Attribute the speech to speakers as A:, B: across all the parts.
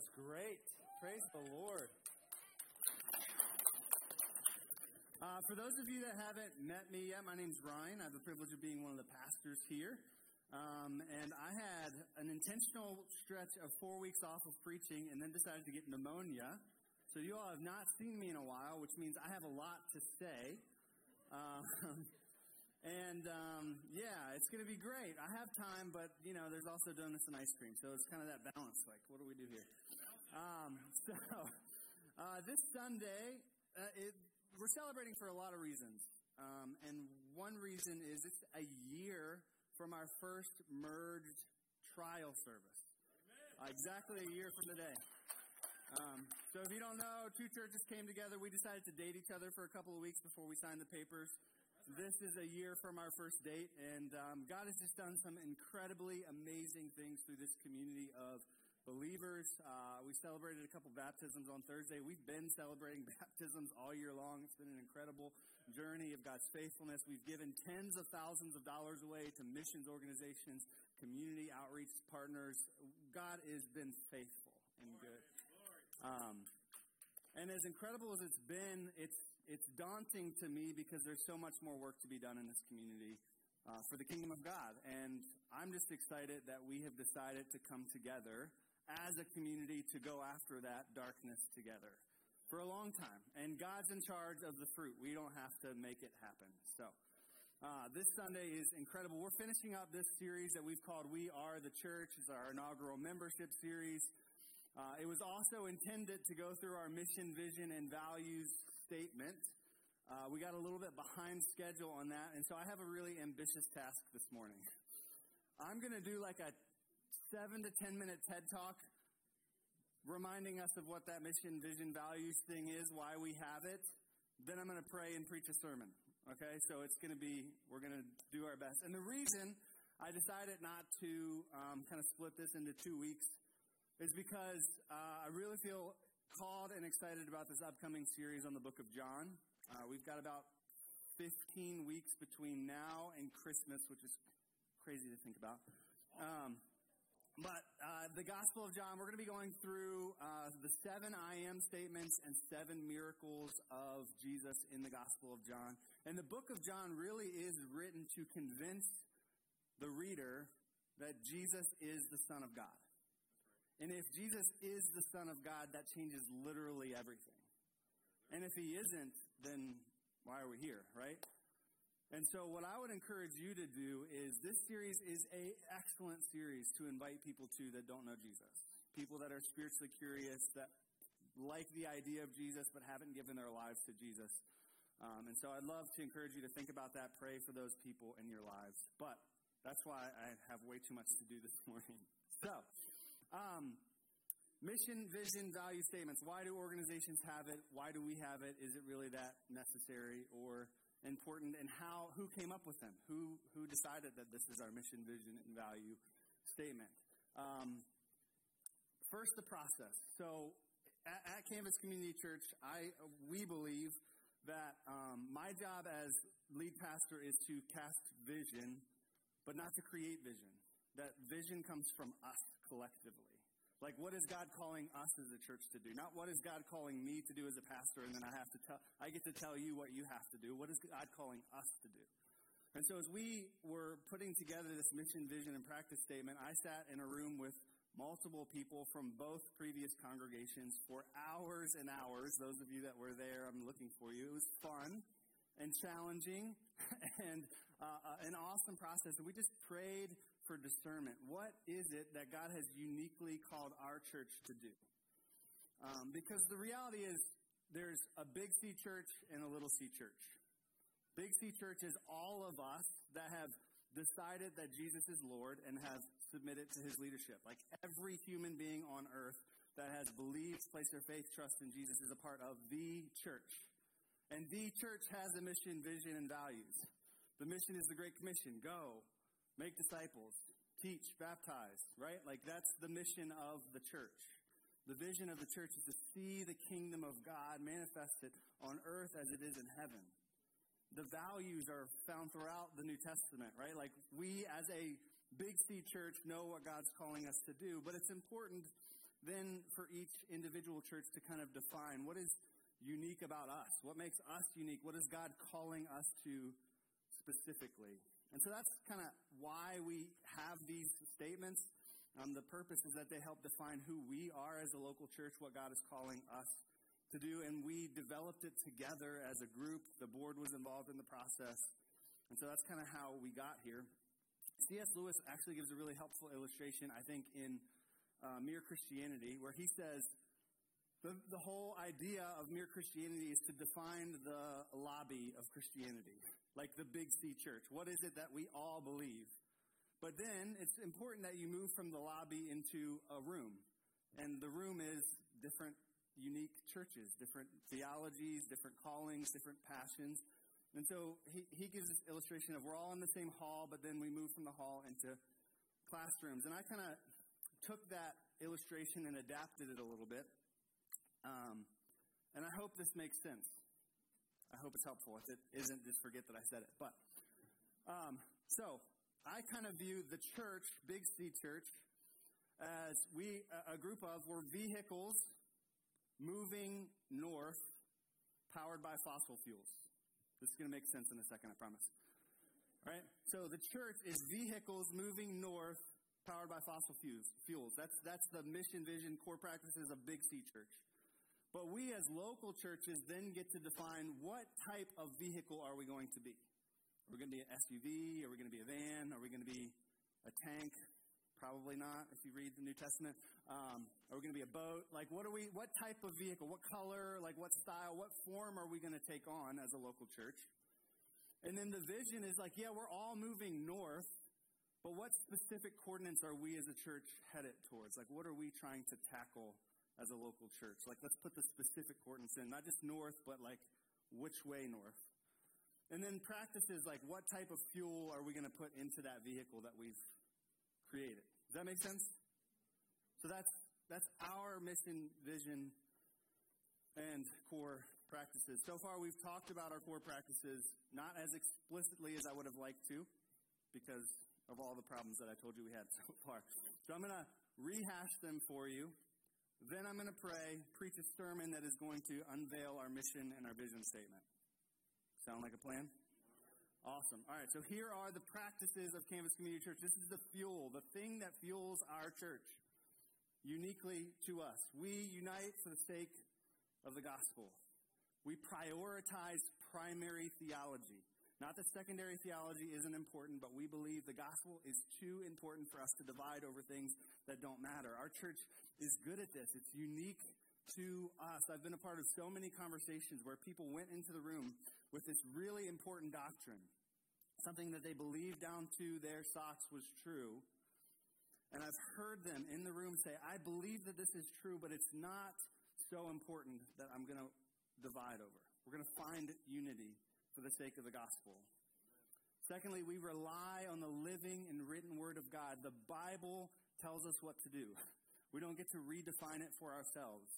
A: was great. Praise the Lord. Uh, for those of you that haven't met me yet, my name's Ryan. I have the privilege of being one of the pastors here. Um, and I had an intentional stretch of four weeks off of preaching and then decided to get pneumonia. So you all have not seen me in a while, which means I have a lot to say. Um, and um, yeah, it's going to be great. I have time, but you know, there's also donuts and ice cream, so it's kind of that balance. Like, what do we do here? Um, so uh, this Sunday, uh, it, we're celebrating for a lot of reasons. Um, and one reason is it's a year from our first merged trial service. Uh, exactly a year from today. Um, so if you don't know, two churches came together. We decided to date each other for a couple of weeks before we signed the papers. This is a year from our first date, and um, God has just done some incredibly amazing things through this community of believers. Uh, we celebrated a couple baptisms on Thursday. We've been celebrating baptisms all year long. It's been an incredible journey of God's faithfulness. We've given tens of thousands of dollars away to missions organizations, community outreach partners. God has been faithful and good. Um, and as incredible as it's been, it's it's daunting to me because there's so much more work to be done in this community uh, for the kingdom of God. And I'm just excited that we have decided to come together as a community to go after that darkness together for a long time. And God's in charge of the fruit. We don't have to make it happen. So, uh, this Sunday is incredible. We're finishing up this series that we've called We Are the Church. It's our inaugural membership series. Uh, it was also intended to go through our mission, vision, and values statement. Uh, we got a little bit behind schedule on that, and so I have a really ambitious task this morning. I'm going to do like a seven to ten minute TED talk reminding us of what that mission, vision, values thing is, why we have it. Then I'm going to pray and preach a sermon. Okay, so it's going to be, we're going to do our best. And the reason I decided not to um, kind of split this into two weeks is because uh, I really feel called and excited about this upcoming series on the book of John. Uh, we've got about 15 weeks between now and Christmas, which is crazy to think about. Um, but uh, the Gospel of John, we're going to be going through uh, the seven I am statements and seven miracles of Jesus in the Gospel of John. And the book of John really is written to convince the reader that Jesus is the Son of God. And if Jesus is the Son of God, that changes literally everything. And if he isn't, then why are we here, right? And so, what I would encourage you to do is this series is a excellent series to invite people to that don't know Jesus, people that are spiritually curious, that like the idea of Jesus but haven't given their lives to Jesus. Um, and so, I'd love to encourage you to think about that, pray for those people in your lives. But that's why I have way too much to do this morning. So, um, mission, vision, value statements. Why do organizations have it? Why do we have it? Is it really that necessary or important and how who came up with them who who decided that this is our mission vision and value statement um, first the process so at, at, Canvas Community Church, I we believe that um, my job as lead pastor is to cast vision, but not to create vision. That vision comes from us collectively. Like, what is God calling us as a church to do? Not what is God calling me to do as a pastor, and then I have to tell, I get to tell you what you have to do. What is God calling us to do? And so, as we were putting together this mission, vision, and practice statement, I sat in a room with multiple people from both previous congregations for hours and hours. Those of you that were there, I'm looking for you. It was fun and challenging and uh, uh an awesome process. And we just prayed for discernment. What is it that God has uniquely called our church to do? Um, because the reality is, there's a big C church and a little c church. Big C church is all of us that have decided that Jesus is Lord and have submitted to his leadership. Like every human being on earth that has believed, placed their faith, trust in Jesus is a part of the church. And the church has a mission, vision, and values. The mission is the Great Commission go, make disciples, teach, baptize, right? Like that's the mission of the church. The vision of the church is to see the kingdom of God manifested on earth as it is in heaven. The values are found throughout the New Testament, right? Like we as a big C church know what God's calling us to do, but it's important then for each individual church to kind of define what is unique about us? What makes us unique? What is God calling us to specifically? And so that's kind of why we have these statements. Um, the purpose is that they help define who we are as a local church, what God is calling us to do, and we developed it together as a group. The board was involved in the process. And so that's kind of how we got here. C.S. Lewis actually gives a really helpful illustration, I think, in uh, Mere Christianity, where he says the, the whole idea of mere Christianity is to define the lobby of Christianity, like the big C church. What is it that we all believe? But then it's important that you move from the lobby into a room. And the room is different, unique churches, different theologies, different callings, different passions. And so he, he gives this illustration of we're all in the same hall, but then we move from the hall into classrooms. And I kind of took that illustration and adapted it a little bit. Um, and I hope this makes sense. I hope it's helpful. If it isn't, just forget that I said it. But um, so I kind of view the church, Big C Church, as we a group of we're vehicles moving north, powered by fossil fuels. This is going to make sense in a second, I promise. All right. So the church is vehicles moving north powered by fossil fuels. That's, that's the mission, vision, core practices of Big C Church. But we as local churches then get to define what type of vehicle are we going to be. Are we going to be an SUV? Are we going to be a van? Are we going to be a tank? Probably not, if you read the New Testament. Um, are we going to be a boat? Like, what are we? What type of vehicle? What color? Like, what style? What form are we going to take on as a local church? And then the vision is like, yeah, we're all moving north, but what specific coordinates are we as a church headed towards? Like, what are we trying to tackle as a local church? Like, let's put the specific coordinates in, not just north, but like which way north. And then practices like what type of fuel are we going to put into that vehicle that we've created. Does that make sense? So that's that's our mission, vision, and core practices. So far, we've talked about our core practices not as explicitly as I would have liked to, because of all the problems that I told you we had so far. So I'm going to rehash them for you. Then I'm going to pray, preach a sermon that is going to unveil our mission and our vision statement. Sound like a plan? Awesome. All right, so here are the practices of Canvas Community Church. This is the fuel, the thing that fuels our church uniquely to us. We unite for the sake of the gospel. We prioritize primary theology. Not that secondary theology isn't important, but we believe the gospel is too important for us to divide over things that don't matter. Our church is good at this. It's unique to us. I've been a part of so many conversations where people went into the room with this really important doctrine, something that they believed down to their socks was true. And I've heard them in the room say, I believe that this is true, but it's not so important that I'm going to divide over. We're going to find unity for the sake of the gospel. Secondly, we rely on the living and written word of God. The Bible tells us what to do. We don't get to redefine it for ourselves.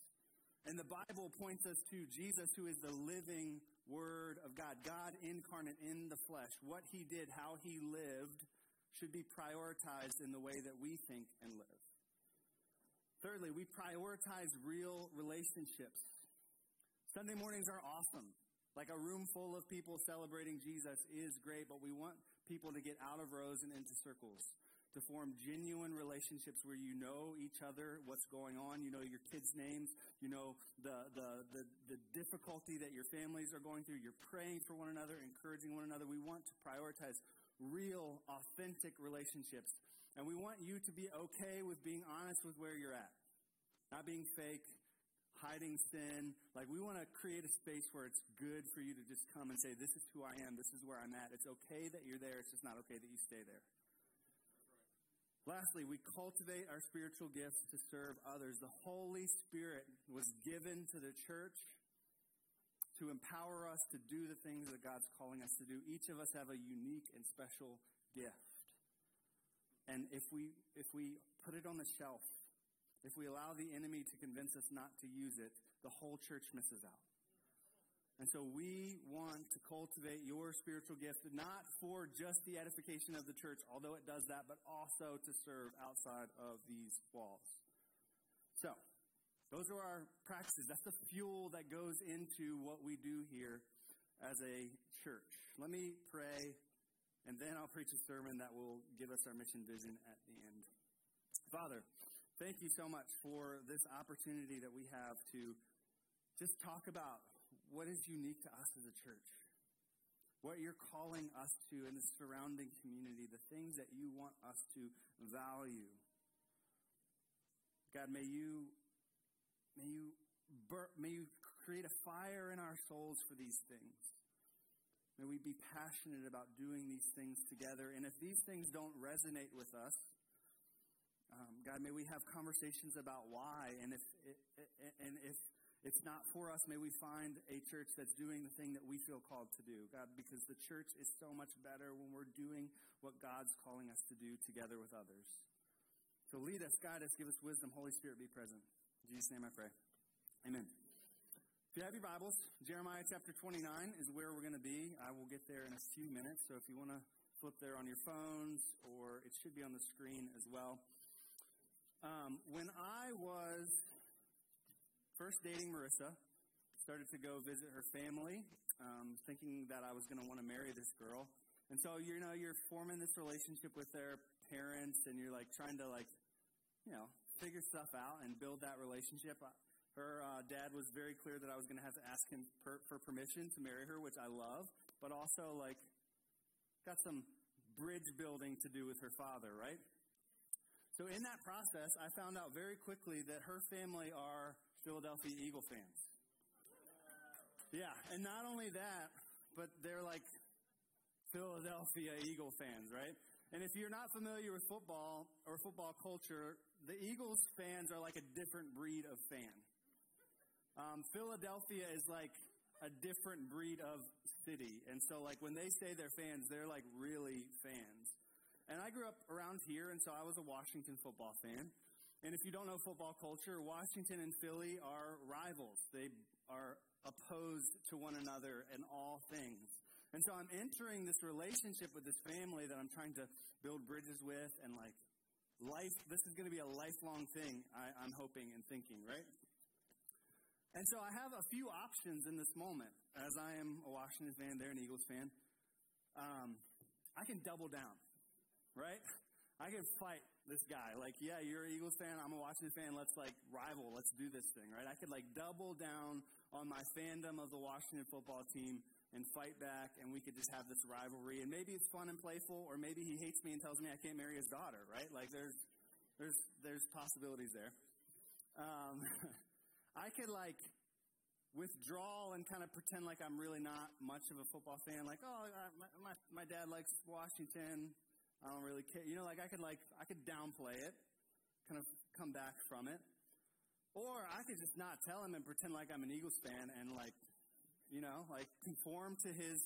A: And the Bible points us to Jesus, who is the living Word of God, God incarnate in the flesh. What he did, how he lived, should be prioritized in the way that we think and live. Thirdly, we prioritize real relationships. Sunday mornings are awesome. Like a room full of people celebrating Jesus is great, but we want people to get out of rows and into circles to form genuine relationships where you know each other, what's going on, you know your kids' names, you know the, the, the, the, difficulty that your families are going through, you're praying for one another, encouraging one another. We want to prioritize real, authentic relationships. And we want you to be okay with being honest with where you're at, not being fake, hiding sin. Like, we want to create a space where it's good for you to just come and say, This is who I am, this is where I'm at. It's okay that you're there, it's just not okay that you stay there. Lastly, we cultivate our spiritual gifts to serve others. The Holy Spirit was given to the church to empower us to do the things that God's calling us to do. Each of us have a unique and special gift. And if we, if we put it on the shelf, if we allow the enemy to convince us not to use it, the whole church misses out. And so we want to cultivate your spiritual gift, not for just the edification of the church, although it does that, but also to serve outside of these walls. So, those are our practices. That's the fuel that goes into what we do here as a church. Let me pray, and then I'll preach a sermon that will give us our mission vision at the end. Father, thank you so much for this opportunity that we have to just talk about what is unique to us as a church, what you're calling us to in the surrounding community, the things that you want us to value. God, may you may you bur- may you create a fire in our souls for these things. May we be passionate about doing these things together. And if these things don't resonate with us, um, God, may we have conversations about why. And if and if it's not for us, may we find a church that's doing the thing that we feel called to do, God, because the church is so much better when we're doing what God's calling us to do together with others. So lead us, guide us, give us wisdom. Holy Spirit, be present. In Jesus' name I pray. Amen. If you have your Bibles, Jeremiah chapter 29 is where we're going to be. I will get there in a few minutes, so if you want to flip there on your phones, or it should be on the screen as well. Um, when I was first dating Marissa, started to go visit her family, um, thinking that I was going to want to marry this girl. And so, you know, you're forming this relationship with their parents, and you're like trying to like, you know, figure stuff out and build that relationship. Her uh, dad was very clear that I was going to have to ask him per, for permission to marry her, which I love, but also like got some bridge building to do with her father, right? So in that process, I found out very quickly that her family are Philadelphia Eagle fans. Yeah, and not only that, but they're like Philadelphia Eagle fans, right? And if you're not familiar with football or football culture, the Eagles fans are like a different breed of fan. Um, Philadelphia is like a different breed of city. And so, like, when they say they're fans, they're like really fans. And I grew up around here, and so I was a Washington football fan. And if you don't know football culture, Washington and Philly are rivals. They are opposed to one another in all things. And so I'm entering this relationship with this family that I'm trying to build bridges with, and like life, this is going to be a lifelong thing, I, I'm hoping and thinking, right? And so I have a few options in this moment, as I am a Washington fan, they're an Eagles fan. Um, I can double down, right? I can fight this guy. Like, yeah, you're an Eagles fan, I'm a Washington fan, let's like rival, let's do this thing, right? I could like double down on my fandom of the Washington football team and fight back, and we could just have this rivalry. And maybe it's fun and playful, or maybe he hates me and tells me I can't marry his daughter, right? Like there's there's there's possibilities there. Um, I could like withdraw and kind of pretend like I'm really not much of a football fan. Like, oh, my my, my dad likes Washington. I don't really care. You know, like I could like I could downplay it, kind of come back from it. Or I could just not tell him and pretend like I'm an Eagles fan and like you know, like conform to his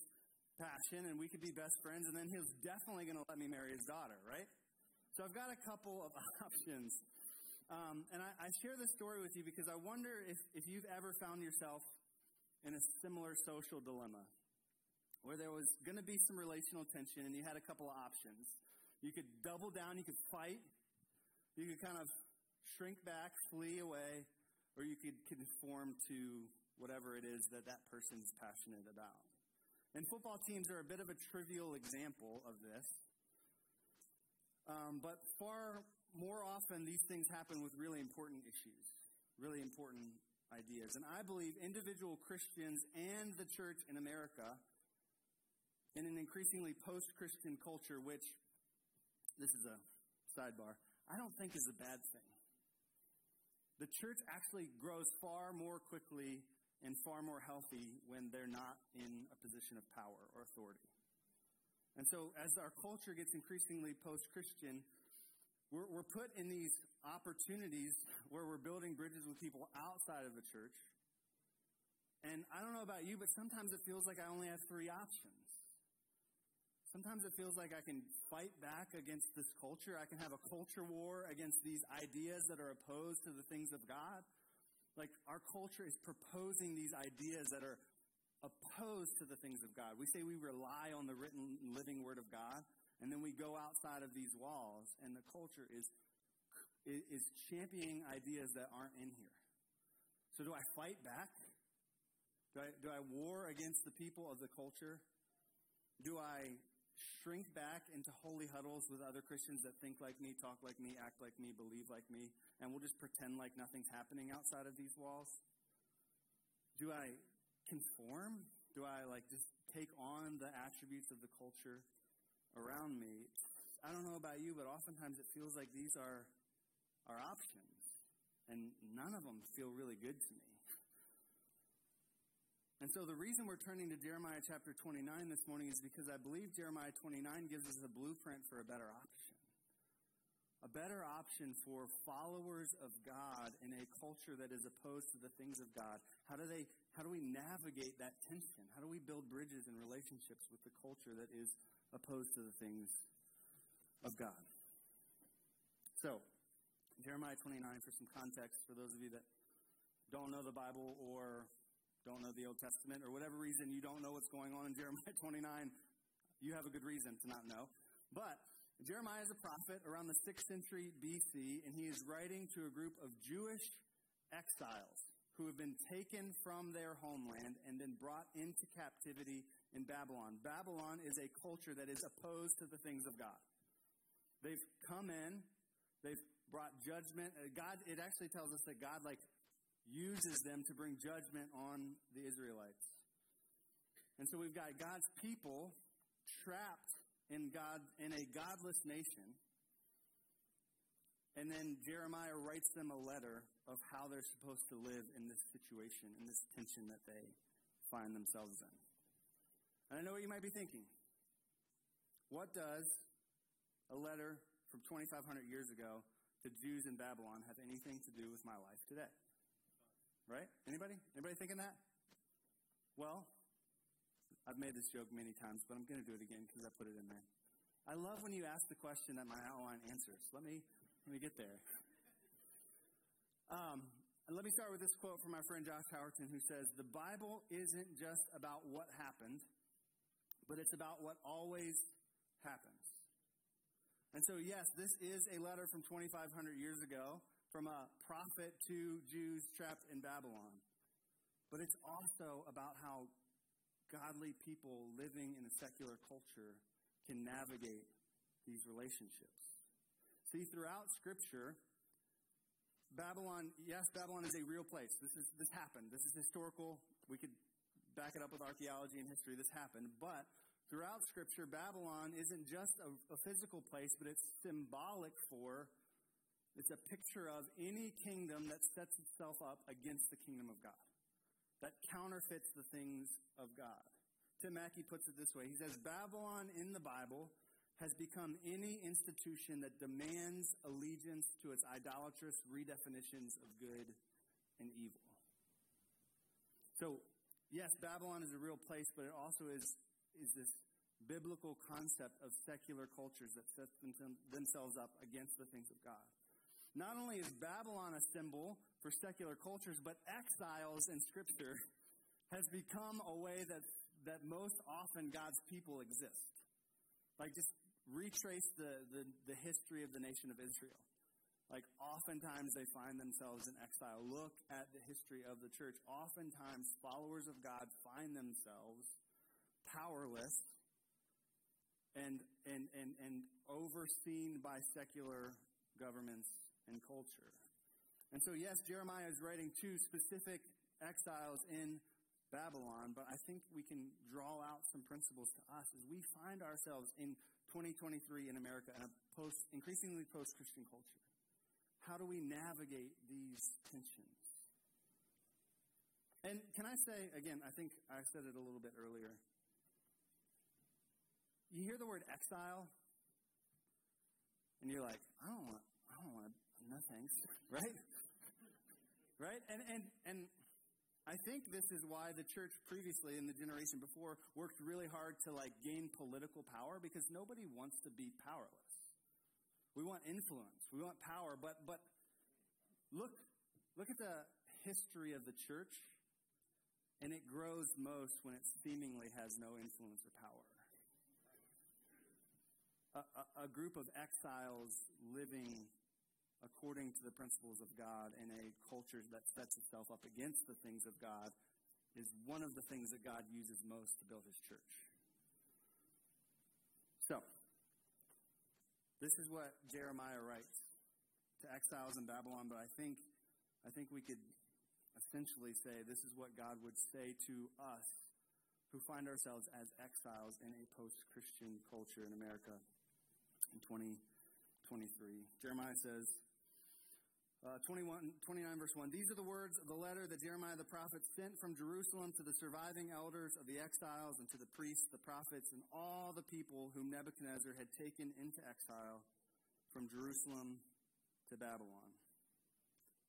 A: passion and we could be best friends, and then he's definitely going to let me marry his daughter, right? So I've got a couple of options. Um, and I, I share this story with you because I wonder if, if you've ever found yourself in a similar social dilemma where there was going to be some relational tension and you had a couple of options. You could double down, you could fight, you could kind of shrink back, flee away, or you could conform to whatever it is that that person's passionate about. And football teams are a bit of a trivial example of this. Um, but far more often, these things happen with really important issues, really important ideas. And I believe individual Christians and the church in America, in an increasingly post Christian culture, which, this is a sidebar, I don't think is a bad thing. The church actually grows far more quickly and far more healthy when they're not in a position of power or authority. And so, as our culture gets increasingly post Christian, we're, we're put in these opportunities where we're building bridges with people outside of the church. And I don't know about you, but sometimes it feels like I only have three options. Sometimes it feels like I can fight back against this culture. I can have a culture war against these ideas that are opposed to the things of God. Like our culture is proposing these ideas that are opposed to the things of God. We say we rely on the written, living Word of God, and then we go outside of these walls, and the culture is is, championing ideas that aren't in here. So do I fight back? Do I, do I war against the people of the culture? Do I shrink back into holy huddles with other Christians that think like me, talk like me, act like me, believe like me, and we'll just pretend like nothing's happening outside of these walls? Do I conform? Do I like just take on the attributes of the culture around me? I don't know about you, but oftentimes it feels like these are our options, and none of them feel really good to me. And so the reason we're turning to Jeremiah chapter 29 this morning is because I believe Jeremiah 29 gives us a blueprint for a better option. A better option for followers of God in a culture that is opposed to the things of God. How do they how do we navigate that tension? How do we build bridges and relationships with the culture that is opposed to the things of God? So, Jeremiah 29 for some context for those of you that don't know the Bible or don't know the Old Testament, or whatever reason you don't know what's going on in Jeremiah 29, you have a good reason to not know. But Jeremiah is a prophet around the 6th century BC, and he is writing to a group of Jewish exiles who have been taken from their homeland and then brought into captivity in Babylon. Babylon is a culture that is opposed to the things of God. They've come in, they've brought judgment. Uh, God, it actually tells us that God, like, uses them to bring judgment on the Israelites. And so we've got God's people trapped in God in a godless nation. And then Jeremiah writes them a letter of how they're supposed to live in this situation, in this tension that they find themselves in. And I know what you might be thinking. What does a letter from 2,500 years ago to Jews in Babylon have anything to do with my life today? Right? Anybody? Anybody thinking that? Well, I've made this joke many times, but I'm going to do it again because I put it in there. I love when you ask the question that my outline answers. Let me let me get there. Um, let me start with this quote from my friend Josh Howerton, who says, "The Bible isn't just about what happened, but it's about what always happens." And so, yes, this is a letter from 2,500 years ago from a prophet to Jews trapped in Babylon. But it's also about how godly people living in a secular culture can navigate these relationships. See, throughout Scripture, Babylon, yes, Babylon is a real place. This, is, this happened. This is historical. We could back it up with archaeology and history. This happened. But throughout Scripture, Babylon isn't just a, a physical place, but it's symbolic for it's a picture of any kingdom that sets itself up against the kingdom of God, that counterfeits the things of God. Tim Mackie puts it this way He says, Babylon in the Bible has become any institution that demands allegiance to its idolatrous redefinitions of good and evil. So, yes, Babylon is a real place, but it also is, is this biblical concept of secular cultures that set themselves up against the things of God. Not only is Babylon a symbol for secular cultures, but exiles in Scripture has become a way that, that most often God's people exist. Like, just retrace the, the, the history of the nation of Israel. Like, oftentimes they find themselves in exile. Look at the history of the church. Oftentimes, followers of God find themselves powerless and, and, and, and overseen by secular governments and culture. And so, yes, Jeremiah is writing to specific exiles in Babylon, but I think we can draw out some principles to us as we find ourselves in 2023 in America in a post, increasingly post Christian culture. How do we navigate these tensions? And can I say, again, I think I said it a little bit earlier. You hear the word exile, and you're like, I don't want, I don't want to no thanks, right? right? And, and, and I think this is why the church previously in the generation before worked really hard to like gain political power because nobody wants to be powerless. We want influence. We want power, but but look look at the history of the church and it grows most when it seemingly has no influence or power. A, a, a group of exiles living according to the principles of God in a culture that sets itself up against the things of God is one of the things that God uses most to build his church. So, this is what Jeremiah writes to exiles in Babylon, but I think I think we could essentially say this is what God would say to us who find ourselves as exiles in a post-Christian culture in America in 2023. Jeremiah says, uh, 21, 29 verse 1, These are the words of the letter that Jeremiah the prophet sent from Jerusalem to the surviving elders of the exiles and to the priests, the prophets, and all the people whom Nebuchadnezzar had taken into exile from Jerusalem to Babylon.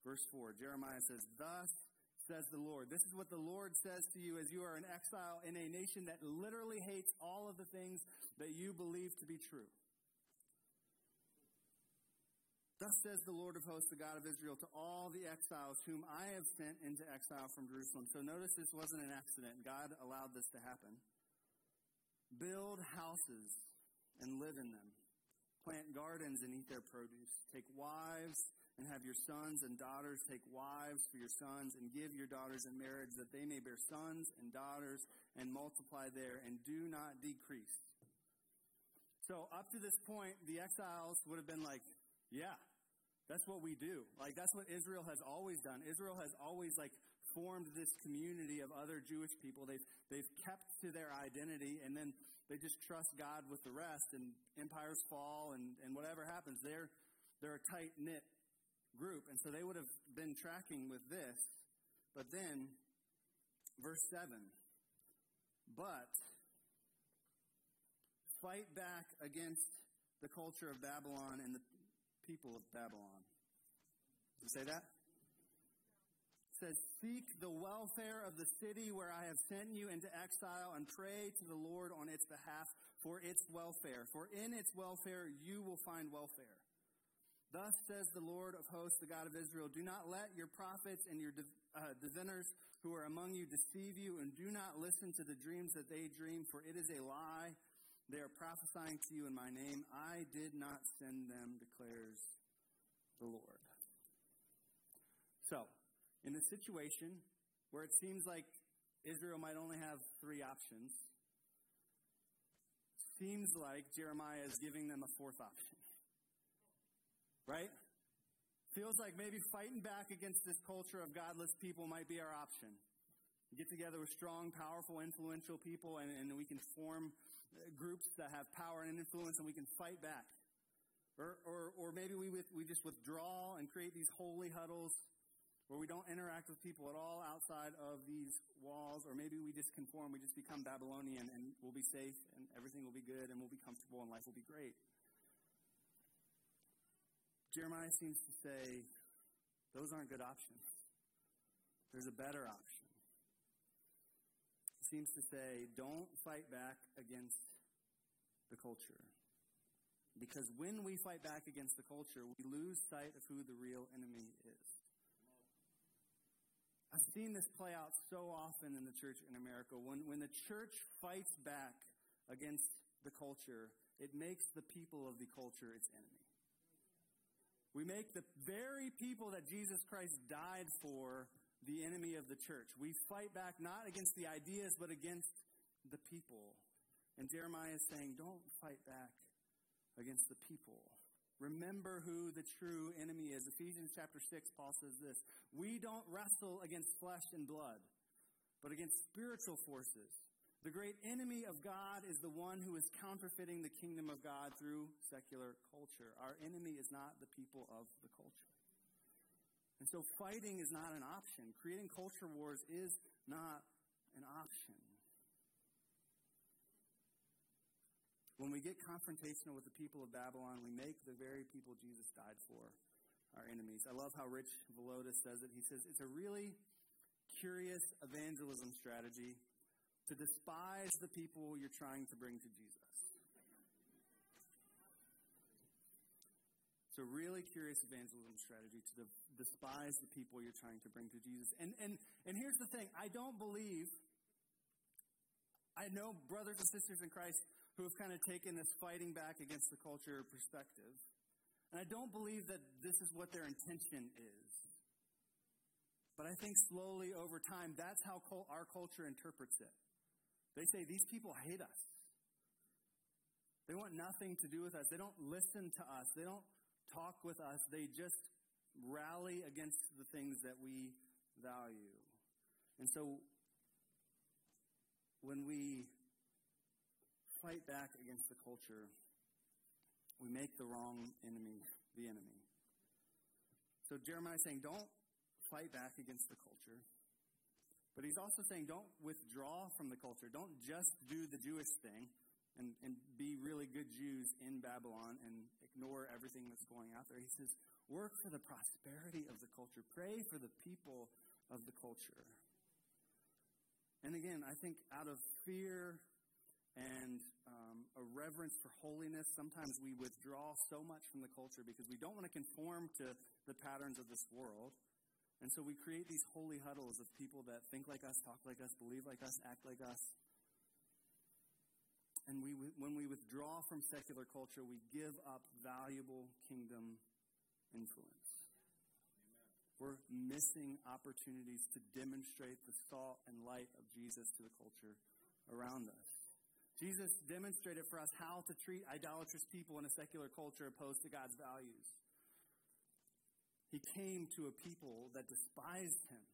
A: Verse 4, Jeremiah says, Thus says the Lord. This is what the Lord says to you as you are in exile in a nation that literally hates all of the things that you believe to be true. Thus says the Lord of hosts, the God of Israel, to all the exiles whom I have sent into exile from Jerusalem. So notice this wasn't an accident. God allowed this to happen. Build houses and live in them. Plant gardens and eat their produce. Take wives and have your sons and daughters take wives for your sons and give your daughters in marriage that they may bear sons and daughters and multiply there and do not decrease. So up to this point, the exiles would have been like, yeah, that's what we do. Like that's what Israel has always done. Israel has always like formed this community of other Jewish people. They've they've kept to their identity and then they just trust God with the rest and empires fall and, and whatever happens, they're they're a tight knit group. And so they would have been tracking with this. But then, verse 7 But fight back against the culture of Babylon and the people of Babylon. It say that? It says, Seek the welfare of the city where I have sent you into exile and pray to the Lord on its behalf for its welfare. For in its welfare you will find welfare. Thus says the Lord of hosts, the God of Israel, do not let your prophets and your uh, diviners who are among you deceive you, and do not listen to the dreams that they dream, for it is a lie. They are prophesying to you in my name. I did not send them, declares the Lord. So, in a situation where it seems like Israel might only have three options, seems like Jeremiah is giving them a fourth option. Right? Feels like maybe fighting back against this culture of godless people might be our option. Get together with strong, powerful, influential people, and, and we can form groups that have power and influence, and we can fight back. Or, or, or maybe we, we just withdraw and create these holy huddles where we don't interact with people at all outside of these walls, or maybe we just conform, we just become Babylonian, and we'll be safe, and everything will be good, and we'll be comfortable, and life will be great. Jeremiah seems to say those aren't good options. There's a better option. Seems to say don't fight back against the culture. Because when we fight back against the culture, we lose sight of who the real enemy is. I've seen this play out so often in the church in America. When, when the church fights back against the culture, it makes the people of the culture its enemy. We make the very people that Jesus Christ died for the enemy of the church. We fight back not against the ideas, but against the people. And Jeremiah is saying, don't fight back against the people. Remember who the true enemy is. Ephesians chapter 6, Paul says this We don't wrestle against flesh and blood, but against spiritual forces the great enemy of God is the one who is counterfeiting the kingdom of God through secular culture. Our enemy is not the people of the culture. And so fighting is not an option. Creating culture wars is not an option. When we get confrontational with the people of Babylon, we make the very people Jesus died for our enemies. I love how Rich Villodas says it. He says it's a really curious evangelism strategy to despise the people you're trying to bring to Jesus. It's a really curious evangelism strategy to despise the people you're trying to bring to Jesus. And, and, and here's the thing I don't believe, I know brothers and sisters in Christ who have kind of taken this fighting back against the culture perspective. And I don't believe that this is what their intention is. But I think slowly over time, that's how our culture interprets it. They say these people hate us. They want nothing to do with us. They don't listen to us. They don't talk with us. They just rally against the things that we value. And so when we fight back against the culture, we make the wrong enemy the enemy. So Jeremiah is saying, don't fight back against the culture. But he's also saying, don't withdraw from the culture. Don't just do the Jewish thing and, and be really good Jews in Babylon and ignore everything that's going out there. He says, work for the prosperity of the culture. Pray for the people of the culture. And again, I think out of fear and um, a reverence for holiness, sometimes we withdraw so much from the culture because we don't want to conform to the patterns of this world. And so we create these holy huddles of people that think like us, talk like us, believe like us, act like us. And we, when we withdraw from secular culture, we give up valuable kingdom influence. We're missing opportunities to demonstrate the salt and light of Jesus to the culture around us. Jesus demonstrated for us how to treat idolatrous people in a secular culture opposed to God's values. He came to a people that despised him.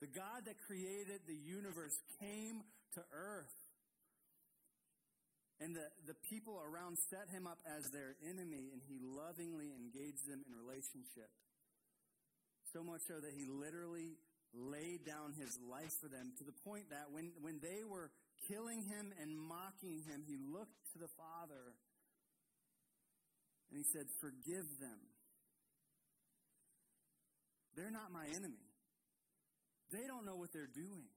A: The God that created the universe came to earth. And the, the people around set him up as their enemy, and he lovingly engaged them in relationship. So much so that he literally laid down his life for them to the point that when, when they were killing him and mocking him, he looked to the Father and he said, Forgive them. They're not my enemy. They don't know what they're doing.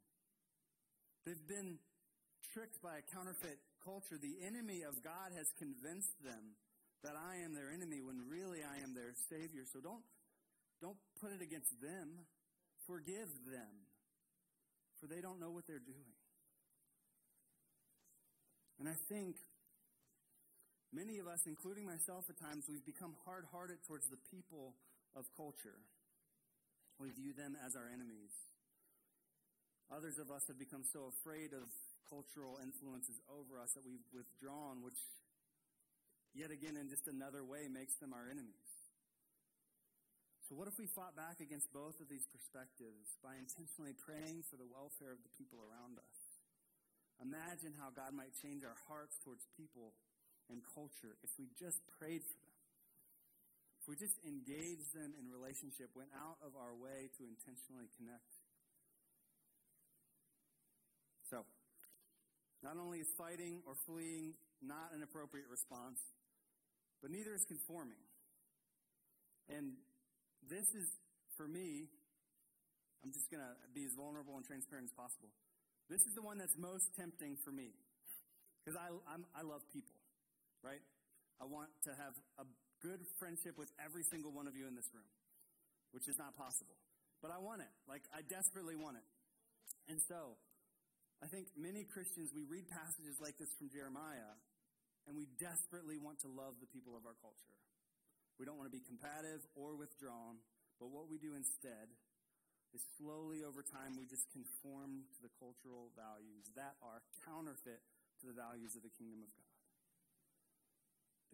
A: They've been tricked by a counterfeit culture. The enemy of God has convinced them that I am their enemy when really I am their Savior. So don't don't put it against them. Forgive them, for they don't know what they're doing. And I think many of us, including myself at times, we've become hard hearted towards the people of culture. We view them as our enemies. Others of us have become so afraid of cultural influences over us that we've withdrawn, which, yet again, in just another way, makes them our enemies. So, what if we fought back against both of these perspectives by intentionally praying for the welfare of the people around us? Imagine how God might change our hearts towards people and culture if we just prayed for them. If we just engaged them in relationship, went out of our way to intentionally connect. So, not only is fighting or fleeing not an appropriate response, but neither is conforming. And this is, for me, I'm just going to be as vulnerable and transparent as possible. This is the one that's most tempting for me because I, I love people, right? I want to have a good friendship with every single one of you in this room, which is not possible. But I want it. Like, I desperately want it. And so, I think many Christians, we read passages like this from Jeremiah, and we desperately want to love the people of our culture. We don't want to be combative or withdrawn, but what we do instead is slowly over time we just conform to the cultural values that are counterfeit to the values of the kingdom of God.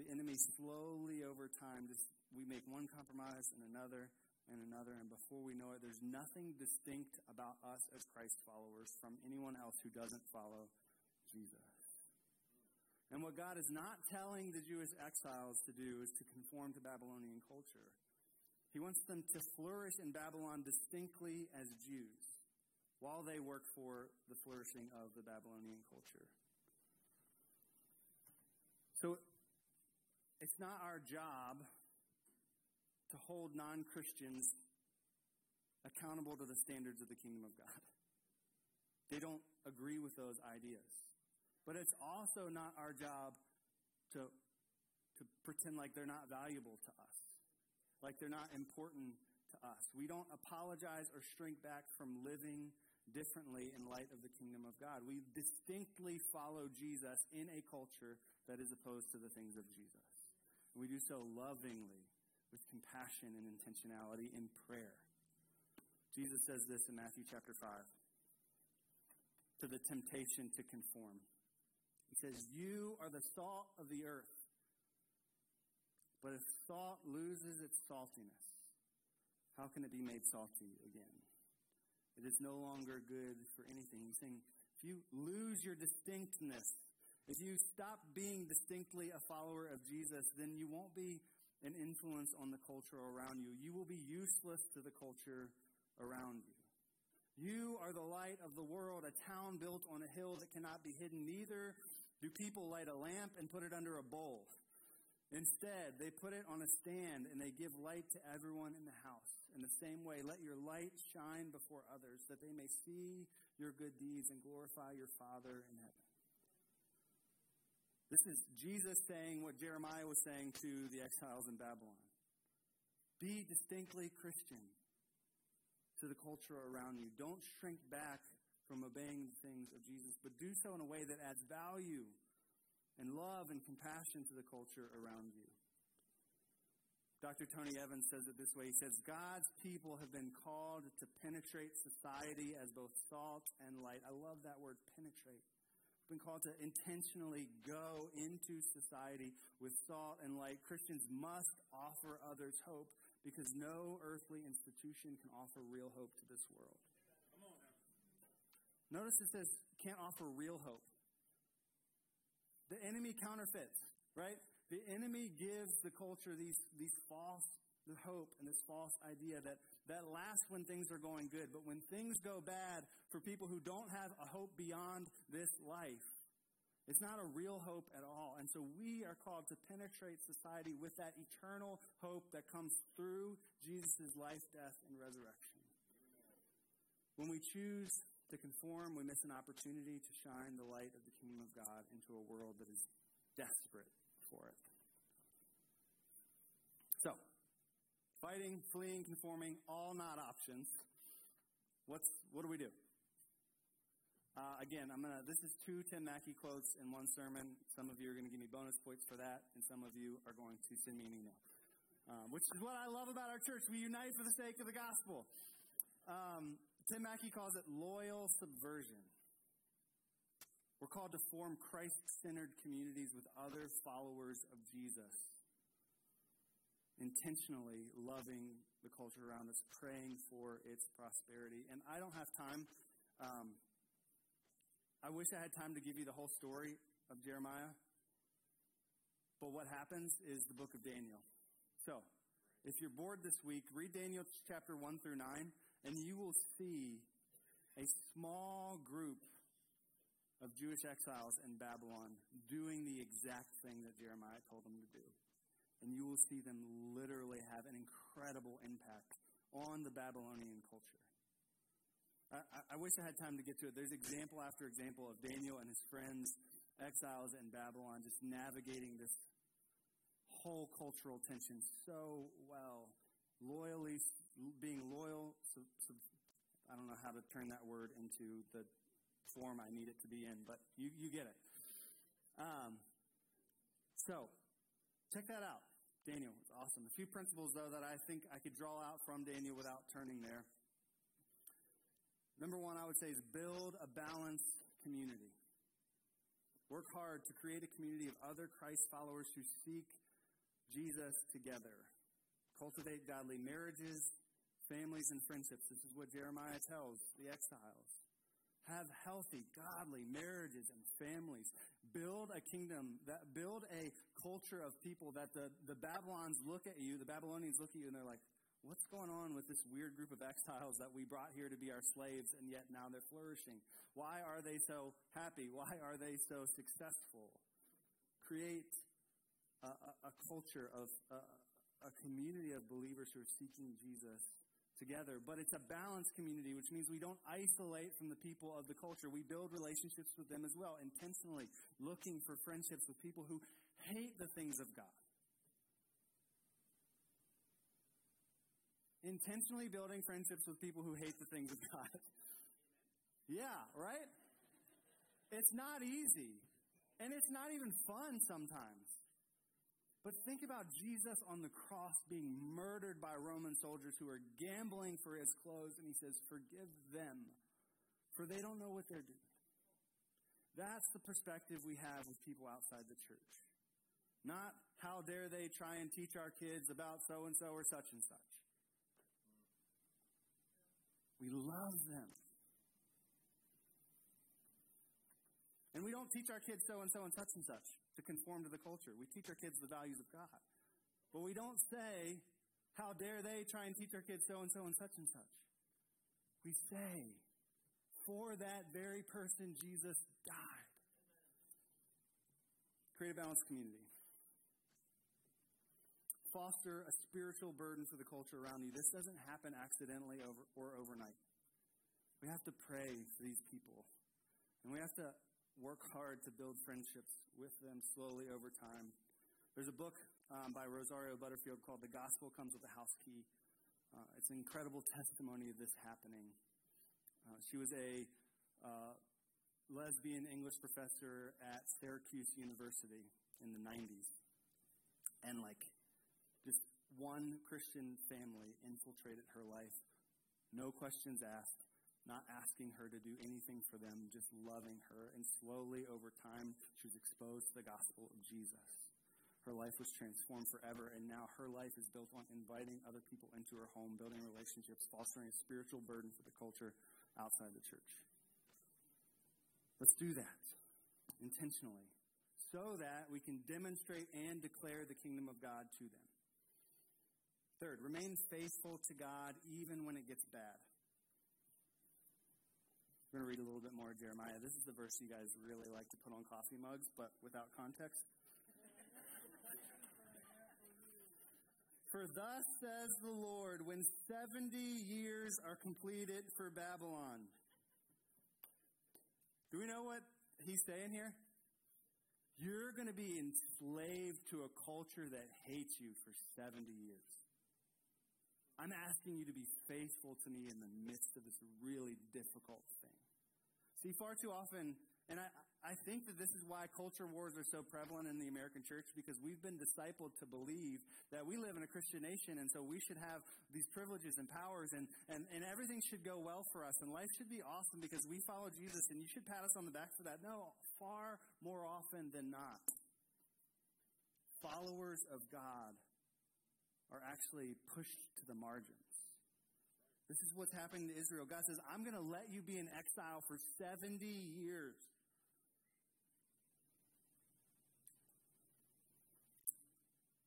A: The enemy slowly over time just we make one compromise and another and another, and before we know it, there's nothing distinct about us as Christ followers from anyone else who doesn't follow Jesus. And what God is not telling the Jewish exiles to do is to conform to Babylonian culture. He wants them to flourish in Babylon distinctly as Jews while they work for the flourishing of the Babylonian culture. So it's not our job to hold non Christians accountable to the standards of the kingdom of God. They don't agree with those ideas. But it's also not our job to, to pretend like they're not valuable to us, like they're not important to us. We don't apologize or shrink back from living differently in light of the kingdom of God. We distinctly follow Jesus in a culture that is opposed to the things of Jesus. We do so lovingly with compassion and intentionality in prayer. Jesus says this in Matthew chapter 5 to the temptation to conform. He says, You are the salt of the earth. But if salt loses its saltiness, how can it be made salty again? It is no longer good for anything. He's saying, if you lose your distinctness, if you stop being distinctly a follower of Jesus, then you won't be an influence on the culture around you. You will be useless to the culture around you. You are the light of the world, a town built on a hill that cannot be hidden. Neither do people light a lamp and put it under a bowl. Instead, they put it on a stand and they give light to everyone in the house. In the same way, let your light shine before others that they may see your good deeds and glorify your Father in heaven. This is Jesus saying what Jeremiah was saying to the exiles in Babylon. Be distinctly Christian to the culture around you. Don't shrink back from obeying the things of Jesus, but do so in a way that adds value and love and compassion to the culture around you. Dr. Tony Evans says it this way. He says, God's people have been called to penetrate society as both salt and light. I love that word, penetrate. Been called to intentionally go into society with salt and light. Christians must offer others hope because no earthly institution can offer real hope to this world. Notice it says, can't offer real hope. The enemy counterfeits, right? The enemy gives the culture these, these false hope and this false idea that that lasts when things are going good. But when things go bad for people who don't have a hope beyond this life, it's not a real hope at all. And so we are called to penetrate society with that eternal hope that comes through Jesus' life, death, and resurrection. When we choose to conform, we miss an opportunity to shine the light of the kingdom of God into a world that is desperate for it. So, fighting, fleeing, conforming, all not options. What's what do we do? Uh, again, I'm gonna. This is two Tim Mackie quotes in one sermon. Some of you are going to give me bonus points for that, and some of you are going to send me an email, um, which is what I love about our church. We unite for the sake of the gospel. Um, Tim Mackie calls it loyal subversion. We're called to form Christ centered communities with other followers of Jesus. Intentionally loving the culture around us, praying for its prosperity. And I don't have time. Um, I wish I had time to give you the whole story of Jeremiah. But what happens is the book of Daniel. So, if you're bored this week, read Daniel chapter 1 through 9, and you will see a small group of Jewish exiles in Babylon doing the exact thing that Jeremiah told them to do. And you will see them literally have an incredible impact on the Babylonian culture. I, I, wish I had time to get to it. There's example after example of Daniel and his friends, exiles in Babylon, just navigating this whole cultural tension so well. Loyally, being loyal, so, so, I don't know how to turn that word into the form I need it to be in, but you, you get it. Um, so, check that out. Daniel is awesome. A few principles, though, that I think I could draw out from Daniel without turning there. Number one, I would say, is build a balanced community. Work hard to create a community of other Christ followers who seek Jesus together. Cultivate godly marriages, families, and friendships. This is what Jeremiah tells the exiles. Have healthy, godly marriages and families. Build a kingdom that build a culture of people that the, the Babylons look at you, the Babylonians look at you, and they're like, what's going on with this weird group of exiles that we brought here to be our slaves and yet now they're flourishing? Why are they so happy? Why are they so successful? Create a, a, a culture of a, a community of believers who are seeking Jesus together. But it's a balanced community, which means we don't isolate from the people of the culture. We build relationships with them as well, intentionally looking for friendships with people who hate the things of God. Intentionally building friendships with people who hate the things of God. yeah, right? It's not easy. And it's not even fun sometimes. But think about Jesus on the cross being murdered by Roman soldiers who are gambling for his clothes, and he says, Forgive them, for they don't know what they're doing. That's the perspective we have with people outside the church. Not how dare they try and teach our kids about so and so or such and such. We love them. And we don't teach our kids so and so and such and such to conform to the culture. We teach our kids the values of God. But we don't say, how dare they try and teach our kids so and so and such and such. We say, for that very person, Jesus died. Create a balanced community. Foster a spiritual burden for the culture around you. This doesn't happen accidentally over, or overnight. We have to pray for these people. And we have to work hard to build friendships with them slowly over time. There's a book um, by Rosario Butterfield called The Gospel Comes with a House Key. Uh, it's an incredible testimony of this happening. Uh, she was a uh, lesbian English professor at Syracuse University in the 90s. And, like, just one Christian family infiltrated her life. No questions asked not asking her to do anything for them, just loving her. And slowly, over time, she was exposed to the gospel of Jesus. Her life was transformed forever, and now her life is built on inviting other people into her home, building relationships, fostering a spiritual burden for the culture outside the church. Let's do that intentionally so that we can demonstrate and declare the kingdom of God to them. Third, remain faithful to God even when it gets bad. We're going to read a little bit more of Jeremiah. This is the verse you guys really like to put on coffee mugs, but without context. For thus says the Lord, when 70 years are completed for Babylon. Do we know what he's saying here? You're going to be enslaved to a culture that hates you for 70 years. I'm asking you to be faithful to me in the midst of this really difficult thing. See, far too often, and I, I think that this is why culture wars are so prevalent in the American church because we've been discipled to believe that we live in a Christian nation and so we should have these privileges and powers and, and, and everything should go well for us and life should be awesome because we follow Jesus and you should pat us on the back for that. No, far more often than not. Followers of God are actually pushed to the margins. This is what's happening to Israel. God says, I'm going to let you be in exile for 70 years.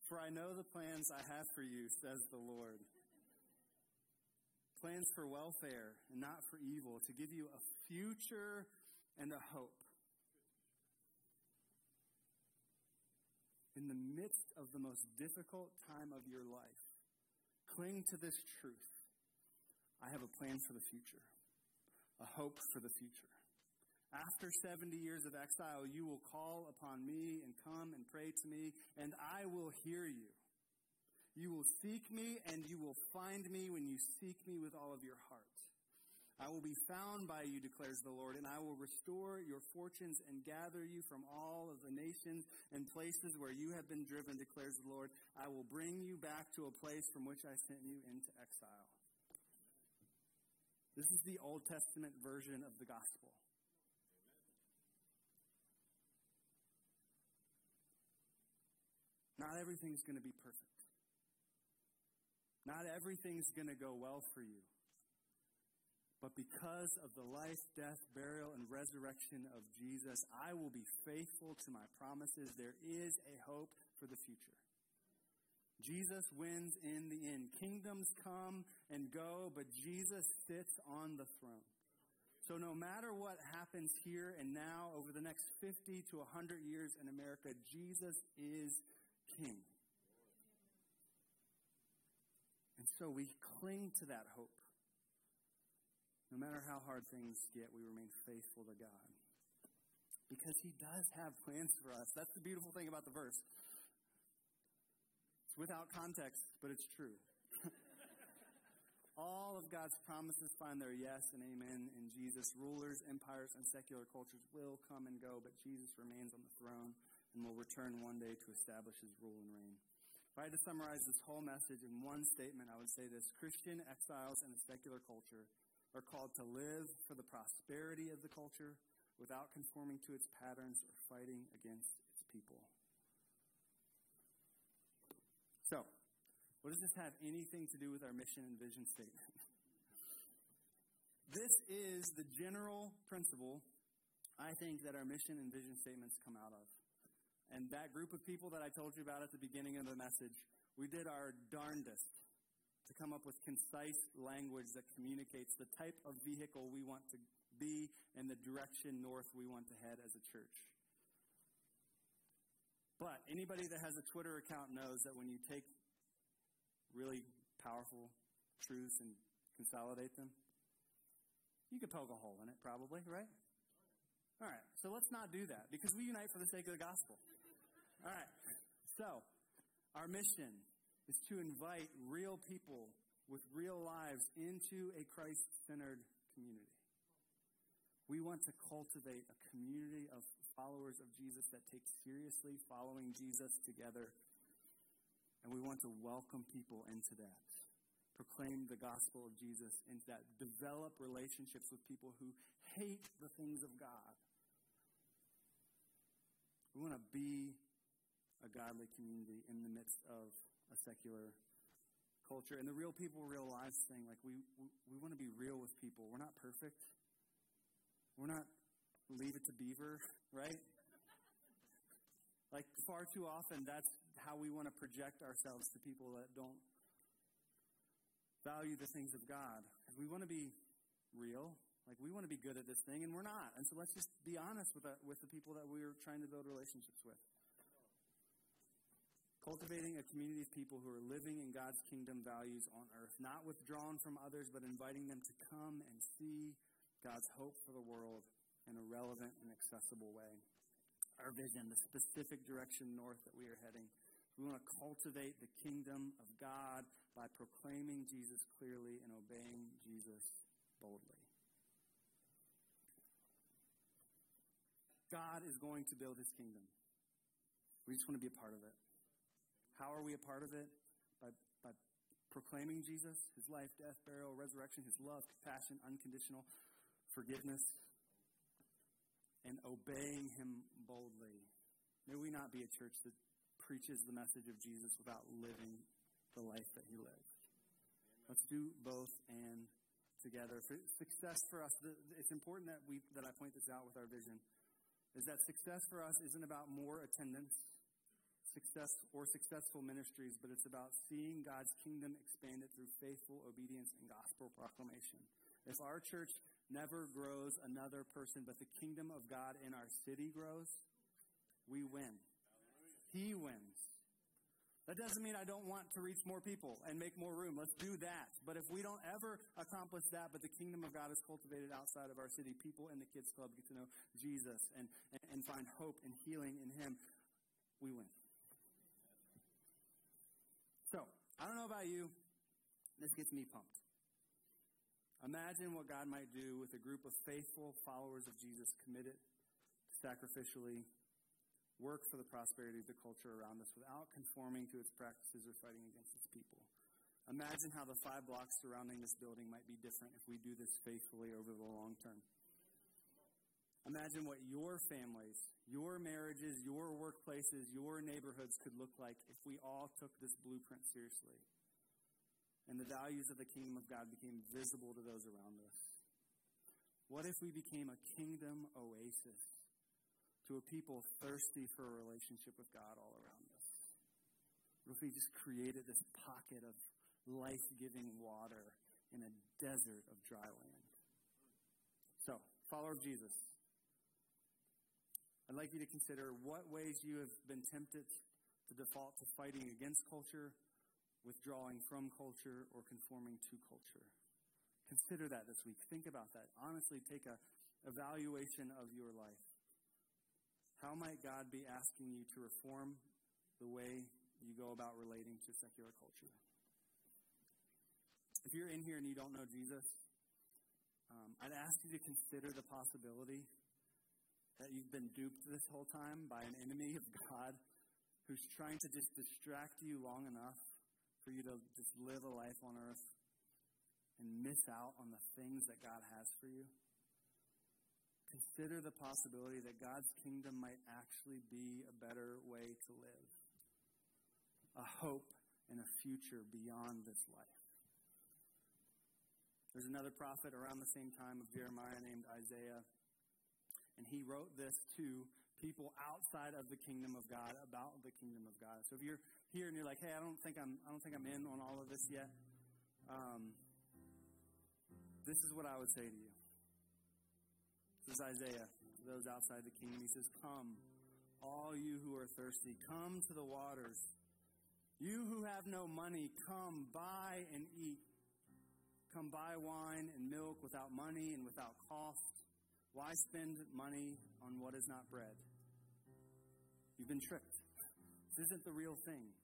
A: For I know the plans I have for you, says the Lord. Plans for welfare and not for evil, to give you a future and a hope. In the midst of the most difficult time of your life, cling to this truth I have a plan for the future, a hope for the future. After 70 years of exile, you will call upon me and come and pray to me, and I will hear you. You will seek me, and you will find me when you seek me with all of your heart. I will be found by you, declares the Lord, and I will restore your fortunes and gather you from all of the nations and places where you have been driven, declares the Lord. I will bring you back to a place from which I sent you into exile. This is the Old Testament version of the gospel. Not everything's going to be perfect. Not everything's going to go well for you. But because of the life, death, burial, and resurrection of Jesus, I will be faithful to my promises. There is a hope for the future. Jesus wins in the end. Kingdoms come and go, but Jesus sits on the throne. So no matter what happens here and now over the next 50 to 100 years in America, Jesus is king. And so we cling to that hope. No matter how hard things get, we remain faithful to God. Because he does have plans for us. That's the beautiful thing about the verse It's without context, but it's true. All of God's promises find their yes and amen in Jesus. Rulers, empires, and secular cultures will come and go, but Jesus remains on the throne and will return one day to establish his rule and reign. If I had to summarize this whole message in one statement, I would say this Christian exiles in a secular culture are called to live for the prosperity of the culture without conforming to its patterns or fighting against its people. So, what does this have anything to do with our mission and vision statement? this is the general principle I think that our mission and vision statements come out of. And that group of people that I told you about at the beginning of the message, we did our darndest to come up with concise language that communicates the type of vehicle we want to be and the direction north we want to head as a church. But anybody that has a Twitter account knows that when you take really powerful truths and consolidate them, you could poke a hole in it, probably, right? All right, so let's not do that because we unite for the sake of the gospel. All right, so our mission is to invite real people with real lives into a Christ centered community. We want to cultivate a community of followers of Jesus that take seriously following Jesus together. And we want to welcome people into that. Proclaim the gospel of Jesus into that. Develop relationships with people who hate the things of God we want to be a godly community in the midst of a secular culture. And the real people, real lives thing, like we, we, we want to be real with people. We're not perfect. We're not leave it to beaver, right? Like far too often, that's how we want to project ourselves to people that don't value the things of God. We want to be real. Like, we want to be good at this thing, and we're not. And so let's just be honest with the, with the people that we're trying to build relationships with. Cultivating a community of people who are living in God's kingdom values on earth, not withdrawn from others, but inviting them to come and see God's hope for the world in a relevant and accessible way. Our vision, the specific direction north that we are heading. We want to cultivate the kingdom of God by proclaiming Jesus clearly and obeying Jesus boldly. God is going to build his kingdom. We just want to be a part of it. How are we a part of it? By, by proclaiming Jesus, his life, death, burial, resurrection, his love, compassion, unconditional forgiveness, and obeying him boldly. May we not be a church that preaches the message of Jesus without living the life that he lived. Let's do both and together. For success for us, it's important that we that I point this out with our vision is that success for us isn't about more attendance, success or successful ministries, but it's about seeing God's kingdom expanded through faithful obedience and gospel proclamation. If our church never grows another person, but the kingdom of God in our city grows, we win. He wins. That doesn't mean I don't want to reach more people and make more room. Let's do that. But if we don't ever accomplish that, but the kingdom of God is cultivated outside of our city, people in the kids' club get to know Jesus and, and, find hope and healing in Him, we win. So, I don't know about you. This gets me pumped. Imagine what God might do with a group of faithful followers of Jesus committed to sacrificially work for the prosperity of the culture around us without conforming to its practices or fighting against its people. Imagine how the five blocks surrounding this building might be different if we do this faithfully over the long term. Imagine what your families, your marriages, your workplaces, your neighborhoods could look like if we all took this blueprint seriously and the values of the kingdom of God became visible to those around us. What if we became a kingdom oasis to a people thirsty for a relationship with God all around us? What if we just created this pocket of life giving water in a desert of dry land? So, follower of Jesus, I'd like you to consider what ways you have been tempted to default to fighting against culture, withdrawing from culture, or conforming to culture. Consider that this week. Think about that. Honestly, take a evaluation of your life. How might God be asking you to reform the way you go about relating to secular culture? If you're in here and you don't know Jesus, um, I'd ask you to consider the possibility that you've been duped this whole time by an enemy of God who's trying to just distract you long enough for you to just live a life on earth and miss out on the things that God has for you? Consider the possibility that God's kingdom might actually be a better way to live, a hope and a future beyond this life. There's another prophet around the same time of Jeremiah named Isaiah, and he wrote this to people outside of the kingdom of God about the kingdom of God. So if you're here and you're like, "Hey, I don't think I'm, I don't think I'm in on all of this yet," um, this is what I would say to you. This is Isaiah those outside the kingdom. He says, "Come, all you who are thirsty, come to the waters. You who have no money, come buy and eat." Come buy wine and milk without money and without cost. Why spend money on what is not bread? You've been tricked. This isn't the real thing.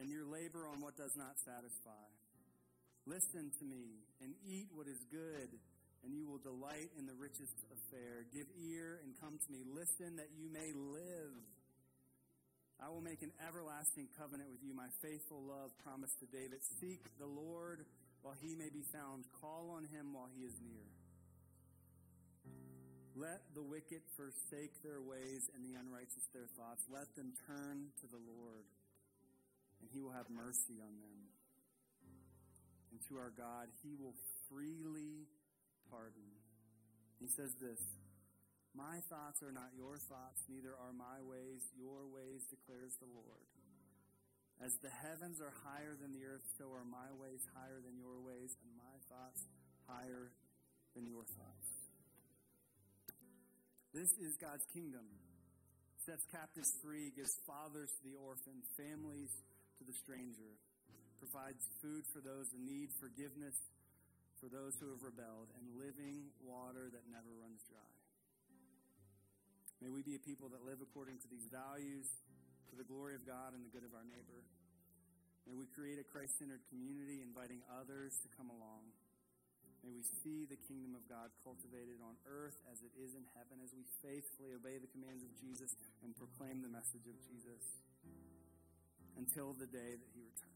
A: And your labor on what does not satisfy. Listen to me and eat what is good, and you will delight in the richest affair. Give ear and come to me. Listen that you may live. I will make an everlasting covenant with you, my faithful love promised to David. Seek the Lord while he may be found. Call on him while he is near. Let the wicked forsake their ways and the unrighteous their thoughts. Let them turn to the Lord, and he will have mercy on them. And to our God, he will freely pardon. He says this My thoughts are not your thoughts, neither are my ways your ways, declares the Lord. As the heavens are higher than the earth, so are my ways higher than your ways, and my thoughts higher than your thoughts. This is God's kingdom. Sets captives free, gives fathers to the orphan, families to the stranger, provides food for those in need, forgiveness for those who have rebelled, and living water that never runs dry. May we be a people that live according to these values for the glory of God and the good of our neighbor. May we create a Christ centered community, inviting others to come along. May we see the kingdom of God cultivated on earth as it is in heaven, as we faithfully obey the commands of Jesus and proclaim the message of Jesus until the day that he returns.